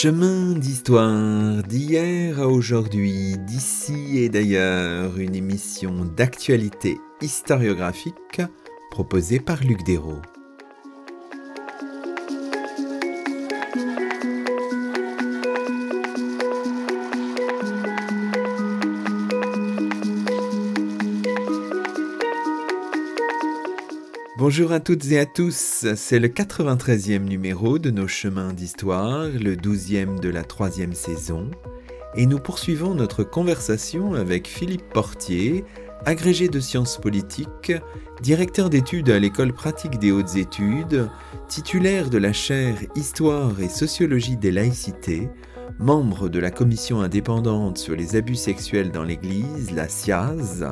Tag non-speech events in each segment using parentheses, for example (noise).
Chemin d'histoire d'hier à aujourd'hui, d'ici et d'ailleurs, une émission d'actualité historiographique proposée par Luc Dérault. Bonjour à toutes et à tous, c'est le 93e numéro de nos chemins d'histoire, le 12e de la troisième saison, et nous poursuivons notre conversation avec Philippe Portier, agrégé de sciences politiques, directeur d'études à l'école pratique des hautes études, titulaire de la chaire Histoire et sociologie des laïcités, membre de la commission indépendante sur les abus sexuels dans l'Église, la SIAZ,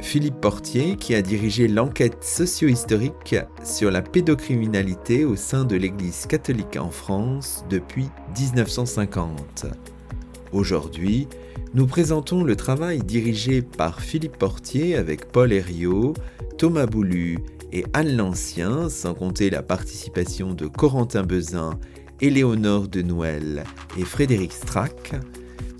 Philippe Portier, qui a dirigé l'enquête socio-historique sur la pédocriminalité au sein de l'Église catholique en France depuis 1950. Aujourd'hui, nous présentons le travail dirigé par Philippe Portier avec Paul Herriot, Thomas Boulu et Anne Lancien, sans compter la participation de Corentin Bezin, Éléonore de Nouël et Frédéric Strack,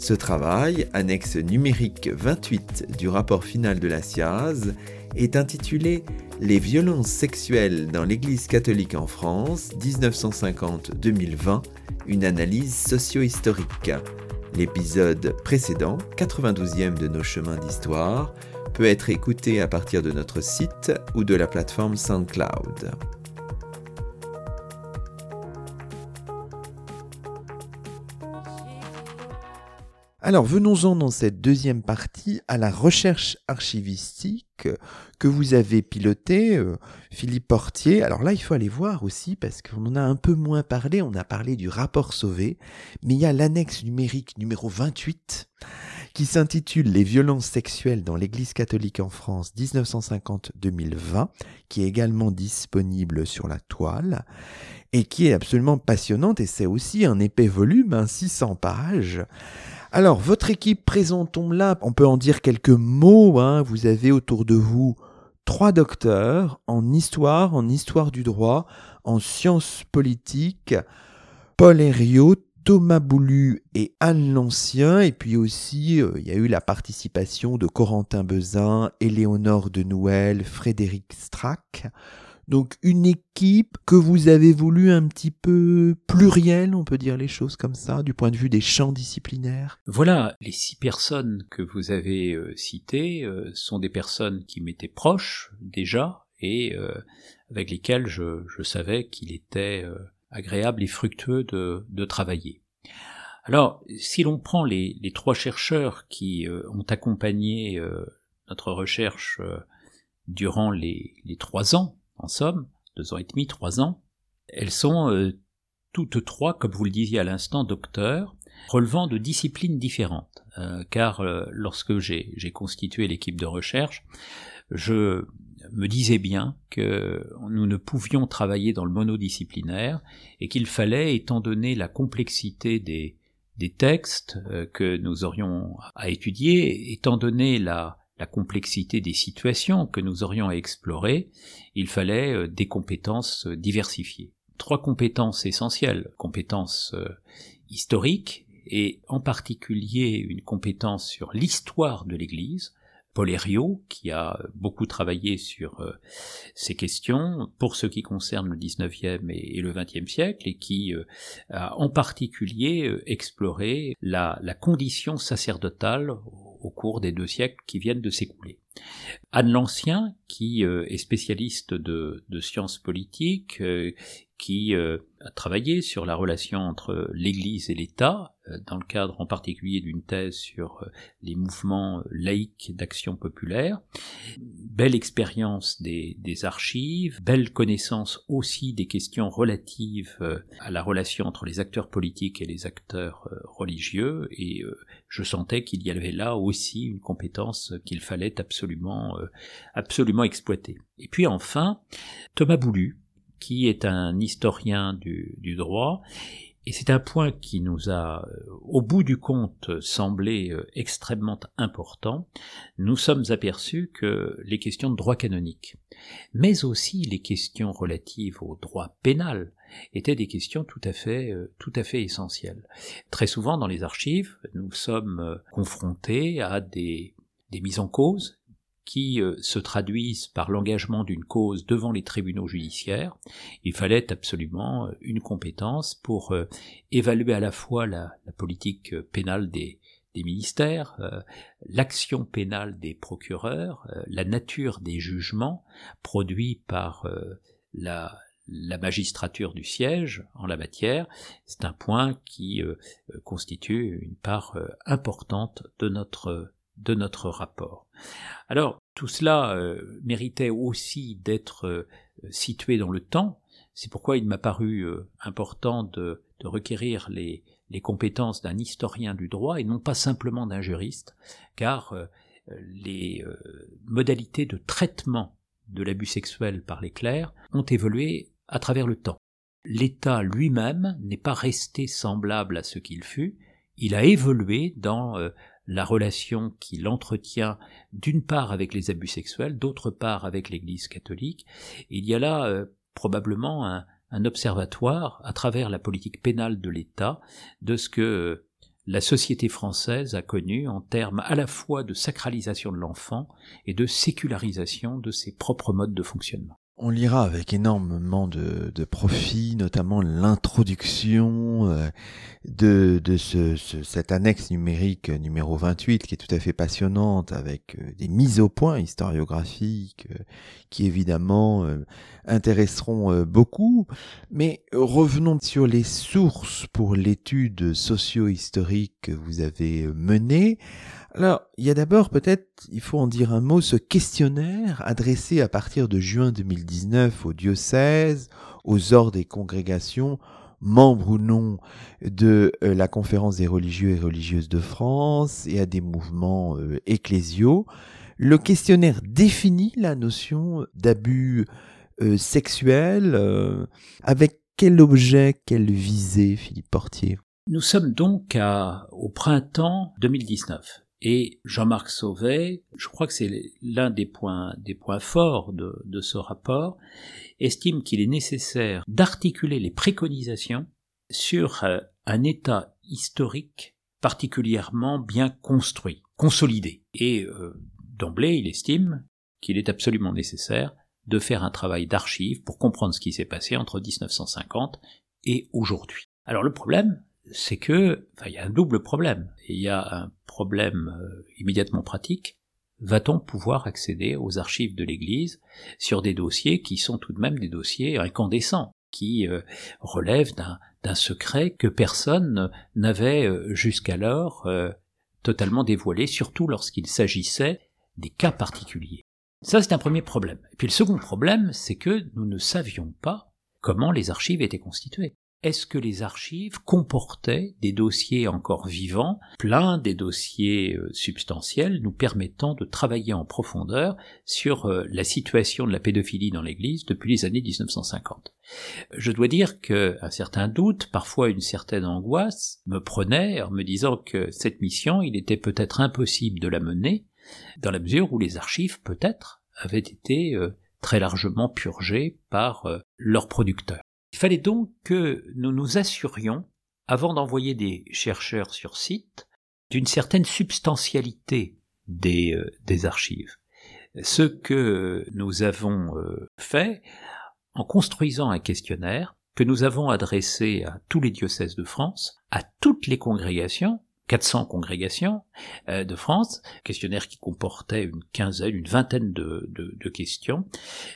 ce travail, annexe numérique 28 du rapport final de la SIAZ, est intitulé Les violences sexuelles dans l'Église catholique en France 1950-2020, une analyse socio-historique. L'épisode précédent, 92e de nos chemins d'histoire, peut être écouté à partir de notre site ou de la plateforme SoundCloud. Alors venons-en dans cette deuxième partie à la recherche archivistique que vous avez pilotée, euh, Philippe Portier. Alors là, il faut aller voir aussi parce qu'on en a un peu moins parlé. On a parlé du rapport Sauvé, mais il y a l'annexe numérique numéro 28 qui s'intitule Les violences sexuelles dans l'Église catholique en France 1950-2020, qui est également disponible sur la toile et qui est absolument passionnante et c'est aussi un épais volume, 600 hein, pages alors, votre équipe, présentons-la. On peut en dire quelques mots. Hein. Vous avez autour de vous trois docteurs en histoire, en histoire du droit, en sciences politiques. Paul Herriot, Thomas Boulu et Anne Lancien, et puis aussi euh, il y a eu la participation de Corentin Bezin, Éléonore de Nouël, Frédéric Strack. Donc une équipe que vous avez voulu un petit peu plurielle, on peut dire les choses comme ça, du point de vue des champs disciplinaires. Voilà, les six personnes que vous avez euh, citées euh, sont des personnes qui m'étaient proches déjà et euh, avec lesquelles je, savais qu'il était agréable et fructueux de, travailler. Alors, si l'on prend les, trois chercheurs qui ont accompagné notre recherche durant les trois ans, en somme, deux ans et demi, trois ans. Elles sont euh, toutes trois, comme vous le disiez à l'instant, docteurs, relevant de disciplines différentes. Euh, car euh, lorsque j'ai constitué l'équipe de recherche, je me disais bien que nous ne pouvions travailler dans le monodisciplinaire et qu'il fallait, étant donné la complexité des, des textes que nous aurions à étudier, étant donné la, la complexité des situations que nous aurions à explorer, il fallait euh, des compétences euh, diversifiées. Trois compétences essentielles, compétences euh, historiques et en particulier une compétence sur l'histoire de l'Église, Paul qui a beaucoup travaillé sur ces questions pour ce qui concerne le 19e et, le 20e siècle et qui a en particulier exploré la, condition sacerdotale au cours des deux siècles qui viennent de s'écouler. Anne Lancien, qui est spécialiste de, sciences politiques, qui euh, a travaillé sur la relation entre l'Église et l'État, euh, dans le cadre en particulier d'une thèse sur euh, les mouvements laïques d'action populaire. Belle expérience des, des, archives, belle connaissance aussi des questions relatives à la relation entre les acteurs politiques et les acteurs religieux, et je sentais qu'il y avait là aussi une compétence qu'il fallait absolument, absolument exploiter. Et puis enfin, Thomas Boulu, qui est un historien du, droit, et c'est un point qui nous a, euh, au bout du compte, semblé euh, extrêmement important. Nous sommes aperçus que les questions de droit canonique, mais aussi les questions relatives au droit pénal, étaient des questions tout à fait, tout à fait essentielles. Très souvent dans les archives, nous sommes confrontés à des, des mises en cause qui se traduisent par l'engagement d'une cause devant les tribunaux judiciaires. Il fallait absolument une compétence pour évaluer à la fois la, politique pénale des, ministères, euh, l'action pénale des procureurs, euh, la nature des jugements produits par euh, la, magistrature du siège en la matière, c'est un point qui constitue une part importante de notre de notre rapport. Alors tout cela méritait aussi d'être situé dans le temps. C'est pourquoi il m'a paru important de, requérir les, compétences d'un historien du droit et non pas simplement d'un juriste, car euh, les euh, modalités de traitement de l'abus sexuel par les clercs ont évolué à travers le temps. L'État lui-même n'est pas resté semblable à ce qu'il fut, il a évolué dans euh, la relation qu'il entretient d'une part avec les abus sexuels, d'autre part avec l'Église catholique. Il y a là probablement un, un observatoire à travers la politique pénale de l'État de ce que la société française a connu en termes à la fois de sacralisation de l'enfant et de sécularisation de ses propres modes de fonctionnement. On lira avec énormément de, profit, notamment l'introduction euh, de, de ce, cette annexe numérique numéro 28 qui est tout à fait passionnante avec euh, des mises au point historiographiques euh, qui évidemment intéresseront beaucoup. Mais revenons sur les sources pour l'étude socio-historique que vous avez menée. Alors, il y a d'abord peut-être, il faut en dire un mot, ce questionnaire adressé à partir de juin 2019 aux diocèses, aux ordres et congrégations, membres ou non de euh, la conférence des religieux et religieuses de France et à des mouvements euh, ecclésiaux. Le questionnaire définit la notion d'abus euh, sexuel avec quel objet, quelle visée, Philippe Portier? Nous sommes donc à, au printemps 2019. Et Jean-Marc Sauvet, je crois que c'est l'un des points, forts de, de ce rapport, estime qu'il est nécessaire d'articuler les préconisations sur euh, un état historique particulièrement bien construit, consolidé. Et euh, d'emblée, il estime qu'il est absolument nécessaire de faire un travail d'archives pour comprendre ce qui s'est passé entre 1950 et aujourd'hui. Alors le problème, c'est que, il y a un double problème. Il y a un problème euh, immédiatement pratique. Va-t-on pouvoir accéder aux archives de l'Église sur des dossiers qui sont tout de même des dossiers incandescents, qui euh, relèvent d'un secret que personne n'avait euh, jusqu'alors totalement dévoilé, surtout lorsqu'il s'agissait des cas particuliers. Ça, c'est un premier problème. Et puis le second problème, c'est que nous ne savions pas comment les archives étaient constituées est-ce que les archives comportaient des dossiers encore vivants, plein des dossiers euh, substantiels nous permettant de travailler en profondeur sur euh, la situation de la pédophilie dans l'Église depuis les années 1950. Je dois dire que un certain doute, parfois une certaine angoisse, me prenait en me disant que cette mission, il était peut-être impossible de la mener, dans la mesure où les archives, peut-être, avaient été euh, très largement purgées par leurs producteurs. Il fallait donc que nous nous assurions, avant d'envoyer des chercheurs sur site, d'une certaine substantialité des, euh, archives. Ce que nous avons euh, fait en construisant un questionnaire que nous avons adressé à tous les diocèses de France, à toutes les congrégations, 400 congrégations euh, de France, questionnaire qui comportait une quinzaine, une vingtaine de, de, de questions,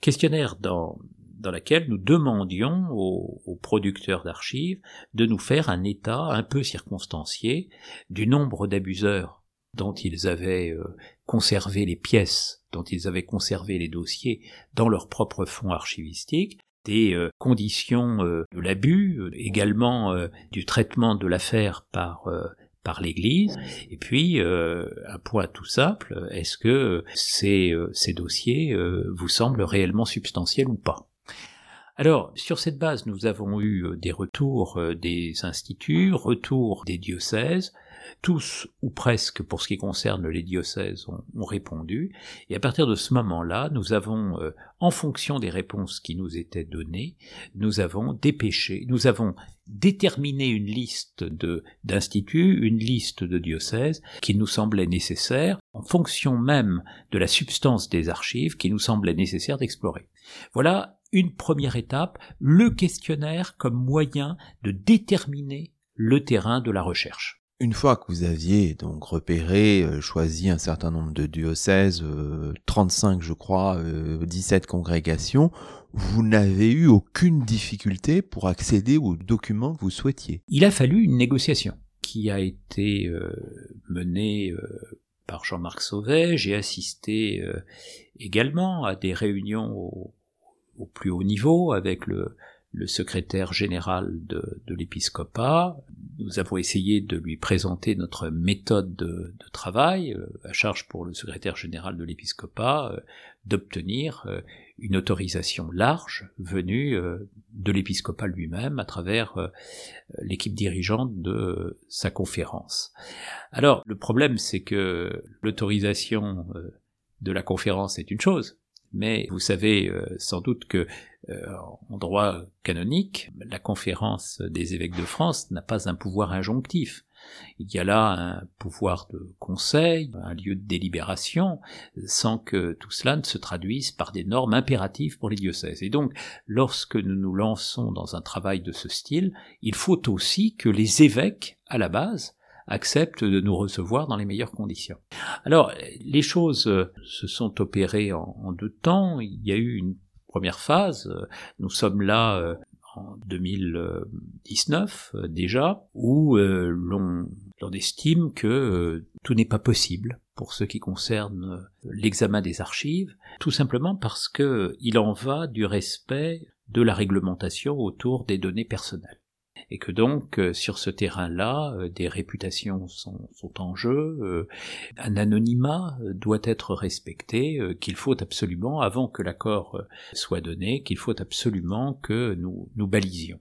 questionnaire dans, dans laquelle nous demandions aux, producteurs d'archives de nous faire un état un peu circonstancié du nombre d'abuseurs dont ils avaient euh, conservé les pièces, dont ils avaient conservé les dossiers dans leur propre fonds archivistique, des euh, conditions euh, de l'abus, également du traitement de l'affaire par par l'Église. Et puis, un point tout simple, est-ce que ces, ces dossiers vous semblent réellement substantiels ou pas? Alors, sur cette base, nous avons eu euh, des retours euh, des instituts, retours des diocèses, tous ou presque pour ce qui concerne les diocèses ont, répondu, et à partir de ce moment-là, nous avons, euh, en fonction des réponses qui nous étaient données, nous avons dépêché, nous avons déterminé une liste de d'instituts, une liste de diocèses qui nous semblait nécessaire, en fonction même de la substance des archives qui nous semblait nécessaire d'explorer. Voilà une première étape, le questionnaire comme moyen de déterminer le terrain de la recherche. Une fois que vous aviez donc repéré, euh, choisi un certain nombre de diocèses, 35 euh, je crois, 17 euh, congrégations, vous n'avez eu aucune difficulté pour accéder aux documents que vous souhaitiez. Il a fallu une négociation qui a été menée par Jean-Marc Sauvet. J'ai assisté également à des réunions au, au, plus haut niveau avec le, secrétaire général de, l'épiscopat. Nous avons essayé de lui présenter notre méthode de, de travail, euh, à charge pour le secrétaire général de l'épiscopat, euh, d'obtenir euh, une autorisation large venue de l'épiscopat lui-même à travers l'équipe dirigeante de sa conférence. Alors, le problème, c'est que l'autorisation de la conférence est une chose, mais vous savez sans doute que euh, en droit canonique, la conférence des évêques de France n'a pas un pouvoir injonctif. Il y a là un pouvoir de conseil, un lieu de délibération, sans que tout cela ne se traduise par des normes impératives pour les diocèses. Et donc, lorsque nous nous lançons dans un travail de ce style, il faut aussi que les évêques, à la base, acceptent de nous recevoir dans les meilleures conditions. Alors, les choses se sont opérées en, deux temps. Il y a eu une première phase. Nous sommes là euh, en 2019 euh, déjà, où euh, l'on estime que tout n'est pas possible pour ce qui concerne l'examen des archives, tout simplement parce que il en va du respect de la réglementation autour des données personnelles et que donc euh, sur ce terrain-là, euh, des réputations sont, en jeu, euh, un anonymat doit être respecté, qu'il faut absolument, avant que l'accord soit donné, qu'il faut absolument que nous, nous balisions.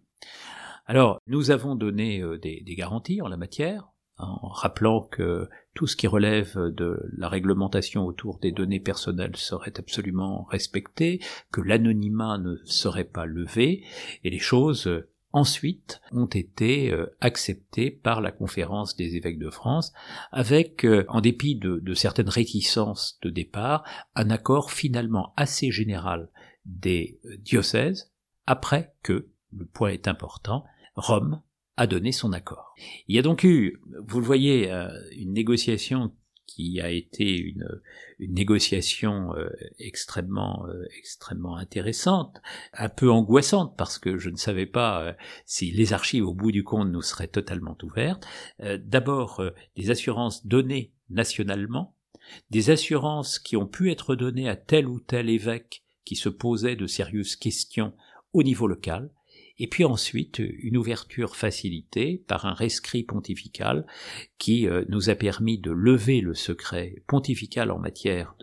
Alors, nous avons donné des, des garanties en la matière, en rappelant que tout ce qui relève de la réglementation autour des données personnelles serait absolument respecté, que l'anonymat ne serait pas levé, et les choses ensuite ont été euh, acceptés par la conférence des évêques de France, avec, euh, en dépit de, certaines réticences de départ, un accord finalement assez général des euh, diocèses, après que, le point est important, Rome a donné son accord. Il y a donc eu, vous le voyez, une négociation qui a été une, une négociation euh, extrêmement euh, extrêmement intéressante, un peu angoissante parce que je ne savais pas euh, si les archives au bout du compte nous seraient totalement ouvertes. D'abord des assurances données nationalement, des assurances qui ont pu être données à tel ou tel évêque qui se posait de sérieuses questions au niveau local, et puis ensuite une ouverture facilitée par un rescrit pontifical qui euh, nous a permis de lever le secret pontifical en matière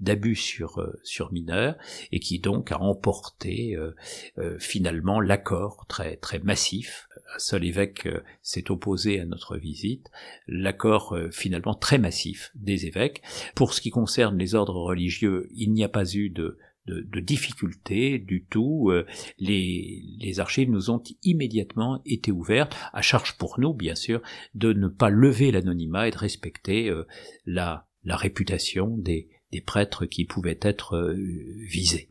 d'abus sur, euh, sur mineurs et qui donc a emporté euh, finalement l'accord très, très massif. Un seul évêque s'est opposé à notre visite, l'accord finalement très massif des évêques. Pour ce qui concerne les ordres religieux, il n'y a pas eu de de, de difficultés du tout. Euh, les, archives nous ont immédiatement été ouvertes, à charge pour nous, bien sûr, de ne pas lever l'anonymat et de respecter euh, la, réputation des, des prêtres qui pouvaient être euh, visés.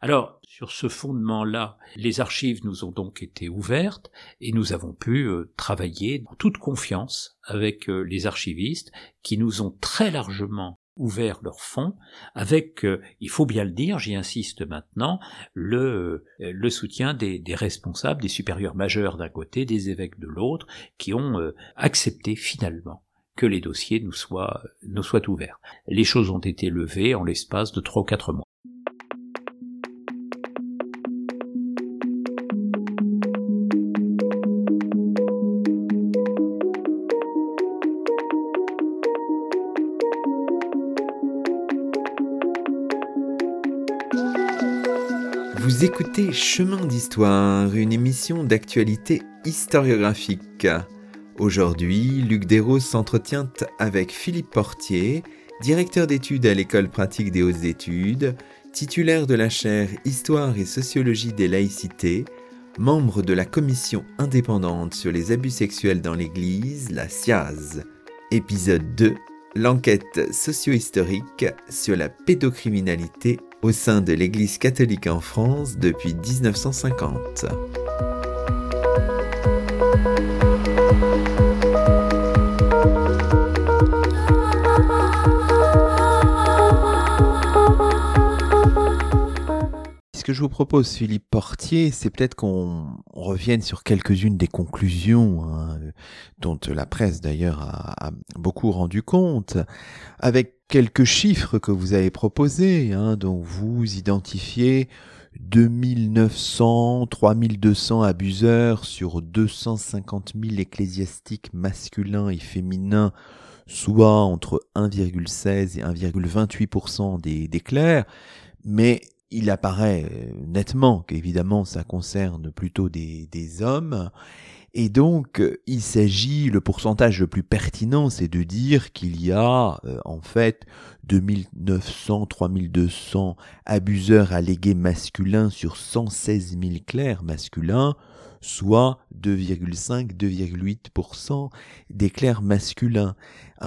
Alors, sur ce fondement-là, les archives nous ont donc été ouvertes et nous avons pu travailler en toute confiance avec les archivistes qui nous ont très largement ouvert leur fonds avec, euh, il faut bien le dire, j'y insiste maintenant, le, euh, soutien des, responsables, des supérieurs majeurs d'un côté, des évêques de l'autre, qui ont euh, accepté finalement que les dossiers nous soient, nous soient ouverts. Les choses ont été levées en l'espace de trois ou quatre mois. Écoutez Chemin d'Histoire, une émission d'actualité historiographique. Aujourd'hui, Luc Desroses s'entretient avec Philippe Portier, directeur d'études à l'École pratique des hautes études, titulaire de la chaire Histoire et sociologie des laïcités, membre de la commission indépendante sur les abus sexuels dans l'Église, la SIAZ. Épisode 2 L'enquête socio-historique sur la pédocriminalité au sein de l'Église catholique en France depuis 1950. Ce que je vous propose, Philippe Portier, c'est peut-être qu'on revienne sur quelques-unes des conclusions hein, dont la presse d'ailleurs a, beaucoup rendu compte, avec quelques chiffres que vous avez proposés, hein, dont vous identifiez 2900, 3200 abuseurs sur 250 000 ecclésiastiques masculins et féminins, soit entre 1,16 et 1,28% des, des clercs, mais il apparaît euh, nettement qu'évidemment ça concerne plutôt des, des hommes. Et donc, il s'agit, le pourcentage le plus pertinent, c'est de dire qu'il y a euh, en fait 2900, 3200 abuseurs allégués masculins sur 116 000 clercs masculins, soit 2,5-2,8% des clercs masculins.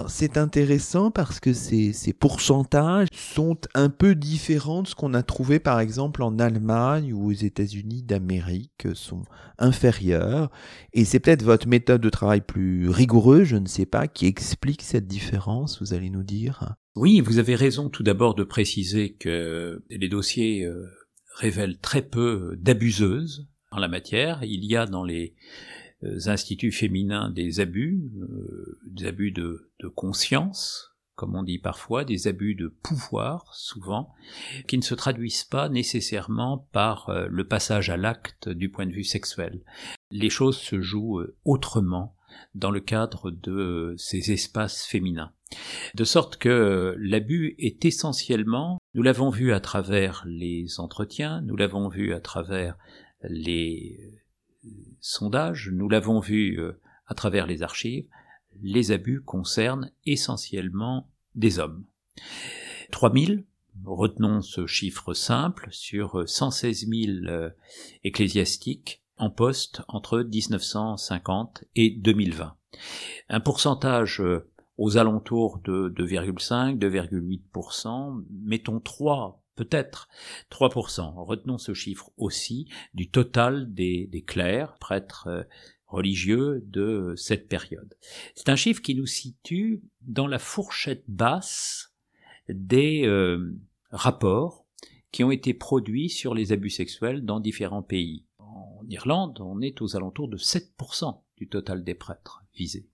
c'est intéressant parce que ces, ces, pourcentages sont un peu différents de ce qu'on a trouvé par exemple en Allemagne ou aux États-Unis d'Amérique, sont inférieurs. Et c'est peut-être votre méthode de travail plus rigoureuse, je ne sais pas, qui explique cette différence, vous allez nous dire. Oui, vous avez raison tout d'abord de préciser que les dossiers euh, révèlent très peu d'abuseuses la matière. Il y a dans les euh, instituts féminins des abus, euh, des abus de, conscience, comme on dit parfois, des abus de pouvoir, souvent, qui ne se traduisent pas nécessairement par euh, le passage à l'acte du point de vue sexuel. Les choses se jouent autrement dans le cadre de ces espaces féminins. De sorte que l'abus est essentiellement, nous l'avons vu à travers les entretiens, nous l'avons vu à travers les euh, sondages, nous l'avons vu euh, à travers les archives, les abus concernent essentiellement des hommes. 3000, retenons ce chiffre simple, sur 116 000 ecclésiastiques en poste entre 1950 et 2020. Un pourcentage euh, aux alentours de 2,5, 2,8%, mettons 3 peut-être 3%. Retenons ce chiffre aussi du total des, clercs, prêtres euh, religieux de cette période. C'est un chiffre qui nous situe dans la fourchette basse des euh, rapports qui ont été produits sur les abus sexuels dans différents pays. En Irlande, on est aux alentours de 7% du total des prêtres visés.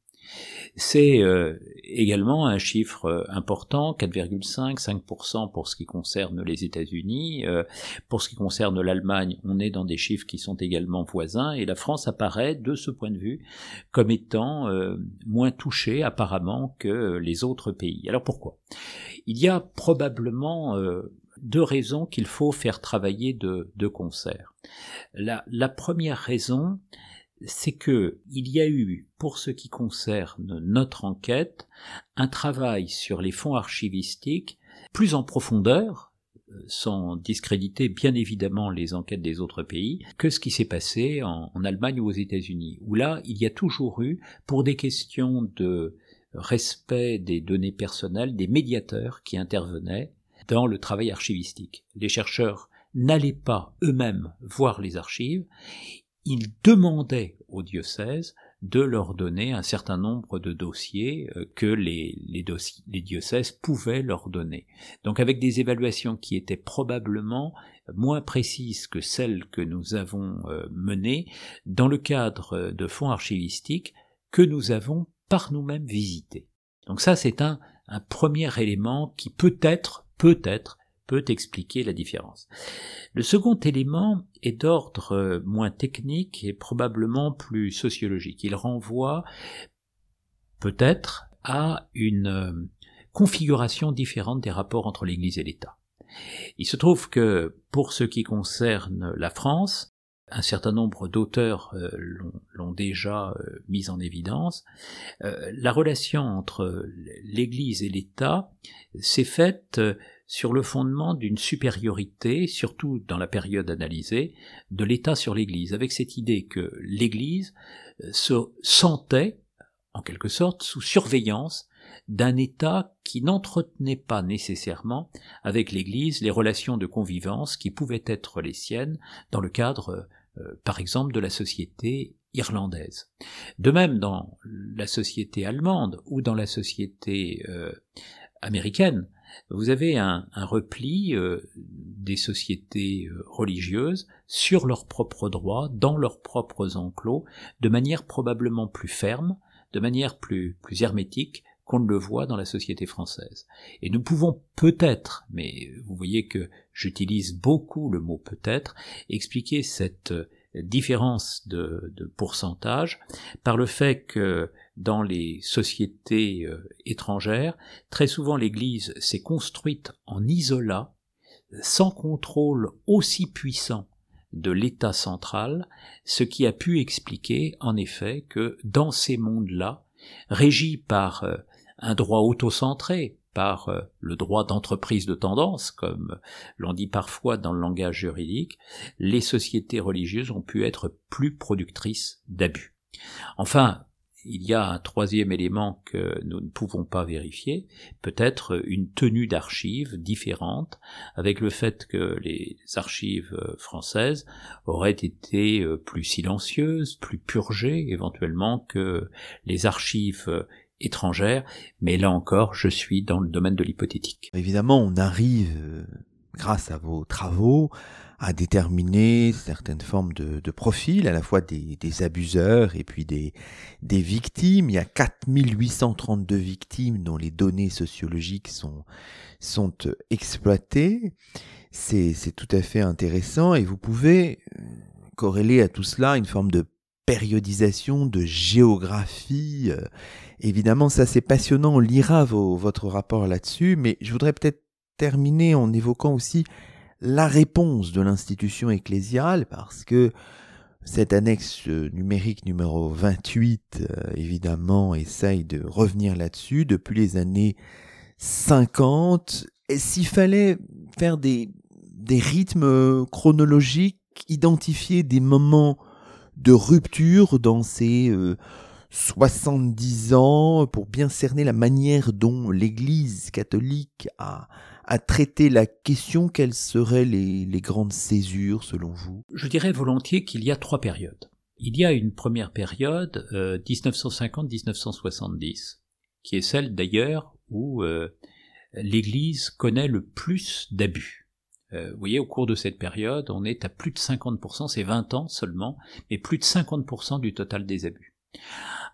C'est euh, également un chiffre euh, important, 4,5, 5% pour ce qui concerne les États-Unis. Euh, pour ce qui concerne l'Allemagne, on est dans des chiffres qui sont également voisins, et la France apparaît de ce point de vue comme étant moins touchée apparemment que les autres pays. Alors pourquoi? Il y a probablement deux raisons qu'il faut faire travailler de, concert. La, la première raison, c'est que il y a eu, pour ce qui concerne notre enquête, un travail sur les fonds archivistiques plus en profondeur, euh, sans discréditer bien évidemment les enquêtes des autres pays, que ce qui s'est passé en, Allemagne ou aux États-Unis, où là, il y a toujours eu, pour des questions de respect des données personnelles, des médiateurs qui intervenaient dans le travail archivistique. Les chercheurs n'allaient pas eux-mêmes voir les archives, il demandait au diocèse de leur donner un certain nombre de dossiers euh, que les, diocèses pouvaient leur donner. Donc avec des évaluations qui étaient probablement moins précises que celles que nous avons euh, menées dans le cadre de fonds archivistiques que nous avons par nous-mêmes visités. Donc ça c'est un, un premier élément qui peut-être, peut-être, expliquer la différence. Le second élément est d'ordre euh, moins technique et probablement plus sociologique. Il renvoie peut-être à une euh, configuration différente des rapports entre l'Église et l'État. Il se trouve que pour ce qui concerne la France, un certain nombre d'auteurs euh, l'ont déjà euh, mis en évidence, euh, la relation entre l'Église et l'État s'est faite sur le fondement d'une supériorité, surtout dans la période analysée, de l'État sur l'Église, avec cette idée que l'Église se sentait, en quelque sorte, sous surveillance d'un État qui n'entretenait pas nécessairement avec l'Église les relations de convivence qui pouvaient être les siennes dans le cadre par exemple de la société irlandaise. De même dans la société allemande ou dans la société euh, américaine, vous avez un, repli euh, des sociétés religieuses sur leurs propres droits, dans leurs propres enclos, de manière probablement plus ferme, de manière plus, plus hermétique qu'on ne le voit dans la société française. Et nous pouvons peut-être, mais vous voyez que j'utilise beaucoup le mot peut-être, expliquer cette euh, différence de, pourcentage par le fait que dans les sociétés euh, étrangères, très souvent l'Église s'est construite en isolat, sans contrôle aussi puissant de l'État central, ce qui a pu expliquer en effet que dans ces mondes-là, régis par euh, un droit autocentré, par euh, le droit d'entreprise de tendance, comme l'on dit parfois dans le langage juridique, les sociétés religieuses ont pu être plus productrices d'abus. Enfin, il y a un troisième élément que nous ne pouvons pas vérifier, peut-être une tenue d'archives différente, avec le fait que les archives françaises auraient été euh, plus silencieuses, plus purgées éventuellement que les archives étrangères, mais là encore, je suis dans le domaine de l'hypothétique. Évidemment, on arrive, euh, grâce à vos travaux, à déterminer certaines formes de, de profils, à la fois des, abuseurs et puis des, victimes. Il y a 4832 victimes dont les données sociologiques sont, sont exploitées. C'est, c'est tout à fait intéressant et vous pouvez euh, corréler à tout cela une forme de périodisation, de géographie. Évidemment, ça c'est passionnant, on lira votre rapport là-dessus, mais je voudrais peut-être terminer en évoquant aussi la réponse de l'institution ecclésiale, parce que cette annexe euh, numérique numéro 28, euh, évidemment, essaye de revenir là-dessus depuis les années 50. Et s'il fallait faire des, des rythmes chronologiques, identifier des moments de rupture dans ces 70 euh, ans pour bien cerner la manière dont l'Église catholique a, traité la question, quelles seraient les, les grandes césures selon vous? Je dirais volontiers qu'il y a trois périodes. Il y a une première période, 1950-1970, euh, qui est celle d'ailleurs où euh, l'Église connaît le plus d'abus. Euh, vous voyez, au cours de cette période, on est à plus de 50%, c'est 20 ans seulement, mais plus de 50% du total des abus.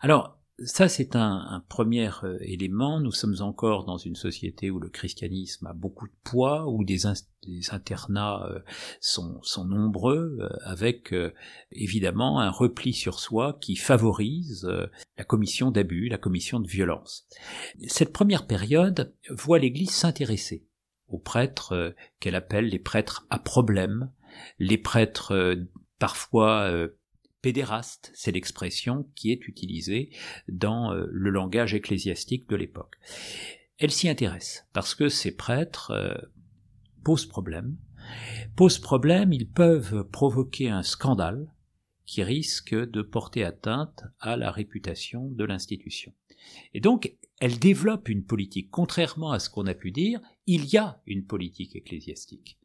Alors, ça, c'est un, premier euh, élément. Nous sommes encore dans une société où le christianisme a beaucoup de poids, où des, internats euh, sont, nombreux, avec évidemment un repli sur soi qui favorise la commission d'abus, la commission de violence. Cette première période voit l'Église s'intéresser aux prêtres euh, qu'elle appelle les prêtres à problème, les prêtres euh, parfois euh, pédérastes, c'est l'expression qui est utilisée dans le langage ecclésiastique de l'époque. Elle s'y intéresse parce que ces prêtres posent problème. Posent problème, ils peuvent provoquer un scandale qui risque de porter atteinte à la réputation de l'institution. Et donc, elle développe une politique. Contrairement à ce qu'on a pu dire, il y a une politique ecclésiastique.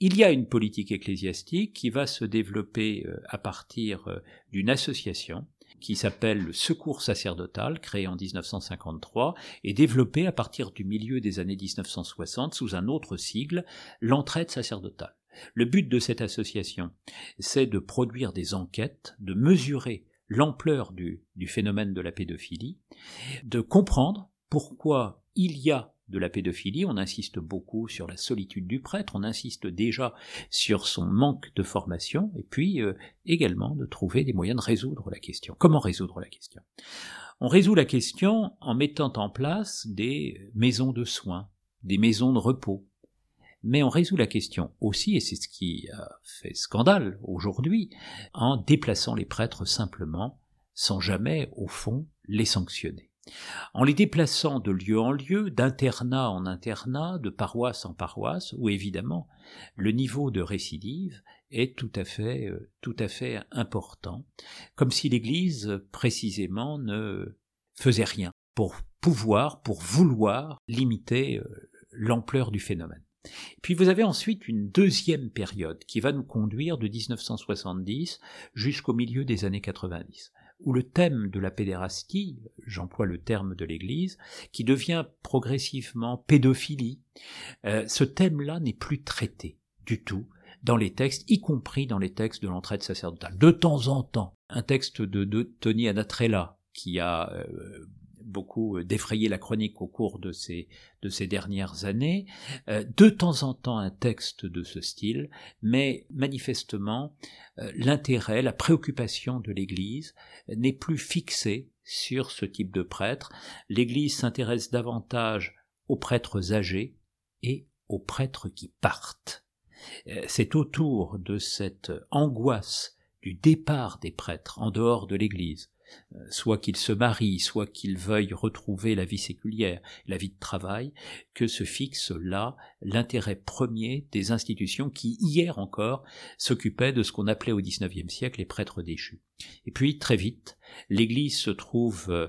Il y a une politique ecclésiastique qui va se développer euh, à partir euh, d'une association qui s'appelle le Secours sacerdotal, créé en 1953, et développée à partir du milieu des années 1960 sous un autre sigle, l'entraide sacerdotale. Le but de cette association, c'est de produire des enquêtes, de mesurer l'ampleur du, phénomène de la pédophilie, de comprendre pourquoi il y a de la pédophilie, on insiste beaucoup sur la solitude du prêtre, on insiste déjà sur son manque de formation, et puis euh, également de trouver des moyens de résoudre la question. Comment résoudre la question? On résout la question en mettant en place des maisons de soins, des maisons de repos, mais on résout la question aussi, et c'est ce qui fait scandale aujourd'hui, en déplaçant les prêtres simplement, sans jamais, au fond, les sanctionner. En les déplaçant de lieu en lieu, d'internat en internat, de paroisse en paroisse, où évidemment le niveau de récidive est tout à fait, euh, tout à fait important, comme si l'Église précisément ne faisait rien pour pouvoir, pour vouloir limiter euh, l'ampleur du phénomène. Puis vous avez ensuite une deuxième période qui va nous conduire de 1970 jusqu'au milieu des années 90 où le thème de la pédérastie, j'emploie le terme de l'Église, qui devient progressivement pédophilie, euh, ce thème-là n'est plus traité du tout dans les textes, y compris dans les textes de l'entraide sacerdotale. De temps en temps, un texte de, de Tony Anatrella, qui a euh, beaucoup euh, défrayé la chronique au cours de ces, de ces dernières années, euh, de temps en temps un texte de ce style, mais manifestement euh, l'intérêt, la préoccupation de l'Église n'est plus fixée sur ce type de prêtre. L'Église s'intéresse davantage aux prêtres âgés et aux prêtres qui partent. C'est autour de cette angoisse du départ des prêtres en dehors de l'Église, soit qu'ils se marient, soit qu'ils veuillent retrouver la vie séculière, la vie de travail, que se fixe là l'intérêt premier des institutions qui, hier encore, s'occupaient de ce qu'on appelait au XIXe siècle les prêtres déchus. Et puis, très vite, l'Église se trouve euh,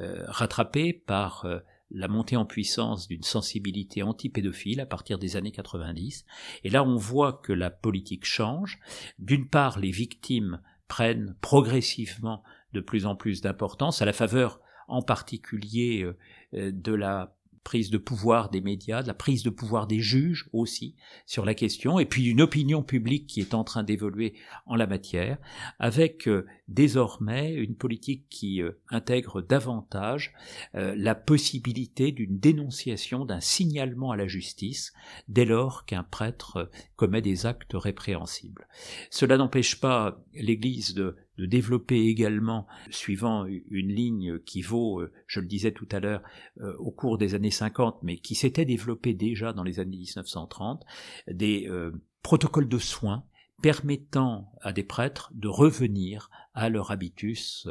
euh, rattrapée par la montée en puissance d'une sensibilité anti-pédophile à partir des années 90. Et là, on voit que la politique change. D'une part, les victimes prennent progressivement de plus en plus d'importance, à la faveur en particulier euh, euh, de la prise de pouvoir des médias, de la prise de pouvoir des juges aussi sur la question, et puis une opinion publique qui est en train d'évoluer en la matière, avec euh, désormais une politique qui intègre davantage la possibilité d'une dénonciation, d'un signalement à la justice, dès lors qu'un prêtre commet des actes répréhensibles. Cela n'empêche pas l'Église de de développer également, suivant une ligne qui vaut, euh, je le disais tout à l'heure, euh, au cours des années 50, mais qui s'était développée déjà dans les années 1930, des euh, protocoles de soins permettant à des prêtres de revenir à leur habitus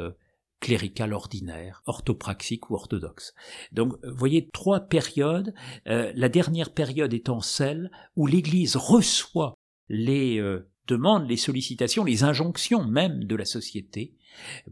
clérical ordinaire, orthopraxique ou orthodoxe. Donc, vous voyez, trois périodes, la dernière période étant celle où l'Église reçoit les demande les sollicitations, les injonctions même de la société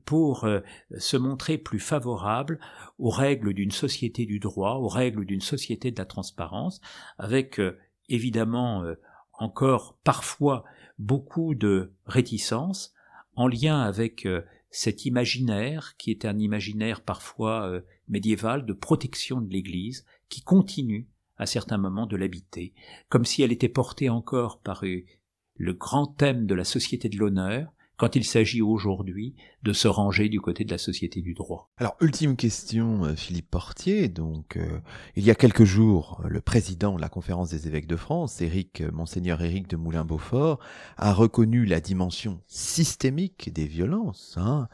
pour euh, se montrer plus favorable aux règles d'une société du droit, aux règles d'une société de la transparence, avec euh, évidemment euh, encore parfois beaucoup de réticences en lien avec cet imaginaire qui est un imaginaire parfois médiéval de protection de l'Église qui continue à certains moments de l'habiter, comme si elle était portée encore par le grand thème de la société de l'honneur, quand il s'agit aujourd'hui de se ranger du côté de la société du droit. Alors, ultime question, euh, Philippe Portier. Donc, euh, il y a quelques jours, le président de la conférence des évêques de France, Éric, euh, Monseigneur Éric de Moulin-Beaufort, a reconnu la dimension systémique des violences. Hein.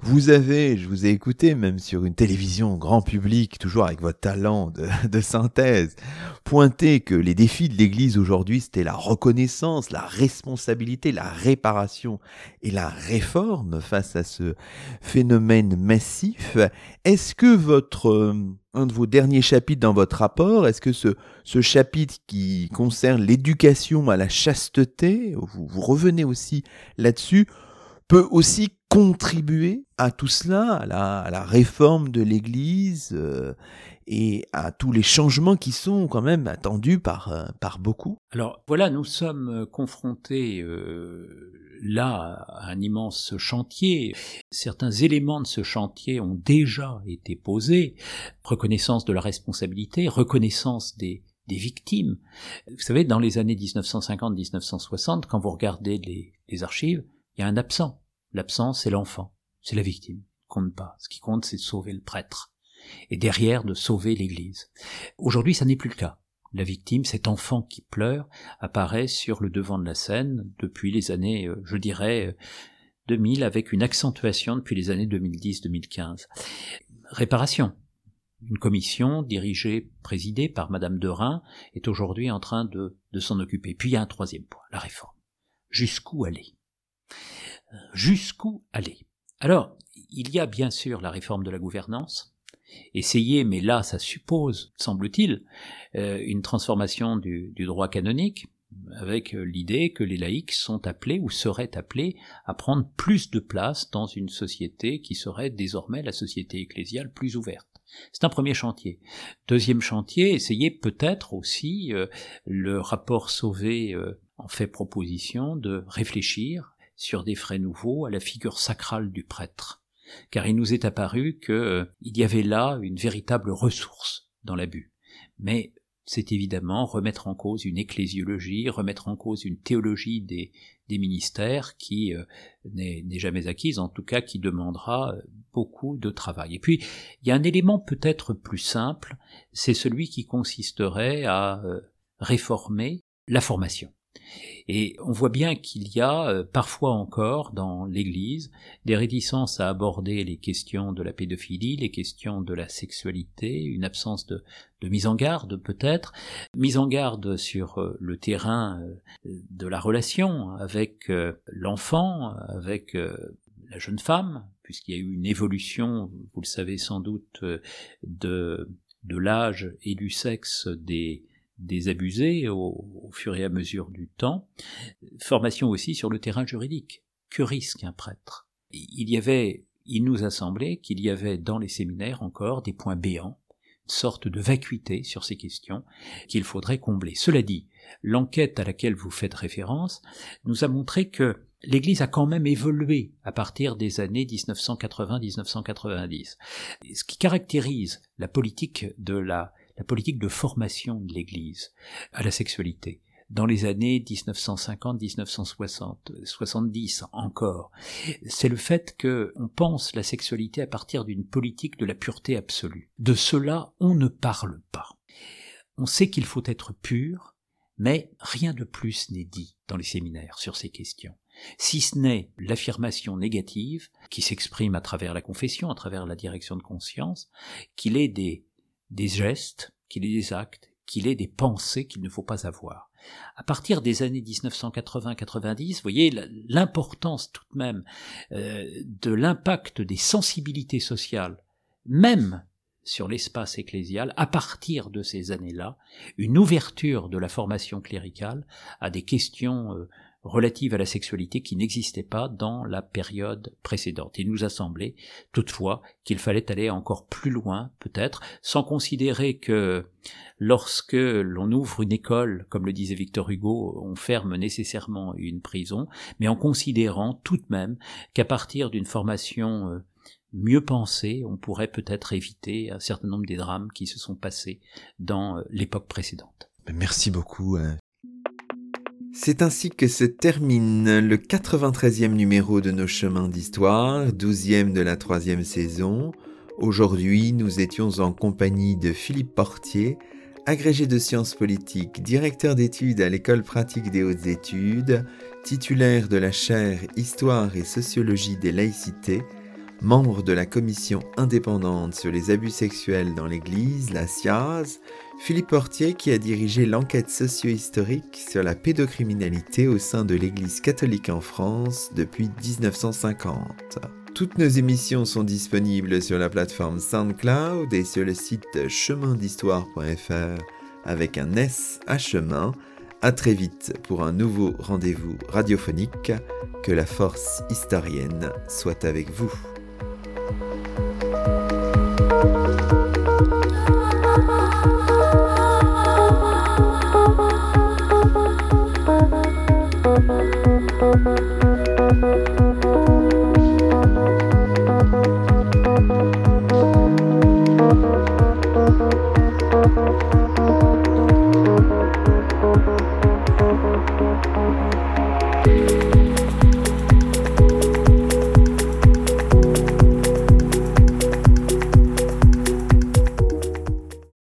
Vous avez, je vous ai écouté, même sur une télévision grand public, toujours avec votre talent (laughs) de synthèse, pointé que les défis de l'Église aujourd'hui, c'était la reconnaissance, la responsabilité, la réparation et la réforme face à ce phénomène massif. Est-ce que votre euh, un de vos derniers chapitres dans votre rapport, est-ce que ce, ce chapitre qui concerne l'éducation à la chasteté, vous, vous revenez aussi là-dessus, peut aussi contribuer à tout cela, à la, réforme de l'Église euh, et à tous les changements qui sont quand même attendus par, euh, par beaucoup? Alors voilà, nous sommes confrontés euh, là un immense chantier. Certains éléments de ce chantier ont déjà été posés. Reconnaissance de la responsabilité, reconnaissance des, des victimes. Vous savez, dans les années 1950-1960, quand vous regardez les, les archives, il y a un absent. L'absent, c'est l'enfant, c'est la victime. Compte pas. Ce qui compte, c'est de sauver le prêtre. Et derrière, de sauver l'Église. Aujourd'hui, ça n'est plus le cas. La victime, cet enfant qui pleure, apparaît sur le devant de la scène depuis les années, euh, je dirais, 2000, avec une accentuation depuis les années 2010-2015. Réparation. une commission dirigée, présidée par Madame de Rhin, est aujourd'hui en train de, de s'en occuper. Puis il y a un troisième point, la réforme. Jusqu'où aller? Jusqu'où aller? Alors, il y a bien sûr la réforme de la gouvernance, essayer, mais là ça suppose, semble-t-il, euh, une transformation du, droit canonique, avec l'idée que les laïcs sont appelés ou seraient appelés à prendre plus de place dans une société qui serait désormais la société ecclésiale plus ouverte. C'est un premier chantier. Deuxième chantier, essayer peut-être aussi, euh, le rapport Sauvé euh, en fait proposition de réfléchir sur des frais nouveaux à la figure sacrale du prêtre. Car il nous est apparu qu'il euh, y avait là une véritable ressource dans l'abus. Mais c'est évidemment remettre en cause une ecclésiologie, remettre en cause une théologie des, ministères qui euh, n'est jamais acquise, en tout cas qui demandera euh, beaucoup de travail. Et puis, il y a un élément peut-être plus simple, c'est celui qui consisterait à réformer la formation. Et on voit bien qu'il y a euh, parfois encore dans l'Église des réticences à aborder les questions de la pédophilie, les questions de la sexualité, une absence de, mise en garde peut-être, mise en garde sur euh, le terrain euh, de la relation avec l'enfant, avec la jeune femme, puisqu'il y a eu une évolution, vous le savez sans doute, de, de l'âge et du sexe des, des abusés au, fur et à mesure du temps. Formation aussi sur le terrain juridique. Que risque un prêtre? Il y avait, il nous a semblé qu'il y avait dans les séminaires encore des points béants, une sorte de vacuité sur ces questions qu'il faudrait combler. Cela dit, l'enquête à laquelle vous faites référence nous a montré que l'Église a quand même évolué à partir des années 1980-1990. Ce qui caractérise la politique de la la politique de formation de l'Église à la sexualité dans les années 1950, 1960, 70 encore, c'est le fait que on pense la sexualité à partir d'une politique de la pureté absolue. De cela, on ne parle pas. On sait qu'il faut être pur, mais rien de plus n'est dit dans les séminaires sur ces questions si ce n'est l'affirmation négative qui s'exprime à travers la confession, à travers la direction de conscience, qu'il est des des gestes, qu'il ait des actes, qu'il ait des pensées qu'il ne faut pas avoir. À partir des années 1980-90, vous voyez l'importance tout de même euh, de l'impact des sensibilités sociales, même sur l'espace ecclésial, à partir de ces années-là, une ouverture de la formation cléricale à des questions euh, relative à la sexualité qui n'existait pas dans la période précédente. Il nous a semblé toutefois qu'il fallait aller encore plus loin, peut-être, sans considérer que lorsque l'on ouvre une école, comme le disait Victor Hugo, on ferme nécessairement une prison, mais en considérant tout de même qu'à partir d'une formation euh, mieux pensée, on pourrait peut-être éviter un certain nombre des drames qui se sont passés dans euh, l'époque précédente. Merci beaucoup, euh, c'est ainsi que se termine le 93e numéro de nos chemins d'histoire, 12e de la troisième saison. Aujourd'hui, nous étions en compagnie de Philippe Portier, agrégé de sciences politiques, directeur d'études à l'école pratique des hautes études, titulaire de la chaire Histoire et sociologie des laïcités, membre de la commission indépendante sur les abus sexuels dans l'Église, la SIAZ, Philippe Portier qui a dirigé l'enquête socio-historique sur la pédocriminalité au sein de l'Église catholique en France depuis 1950. Toutes nos émissions sont disponibles sur la plateforme SoundCloud et sur le site chemindhistoire.fr avec un S à chemin. À très vite pour un nouveau rendez-vous radiophonique. Que la force historienne soit avec vous.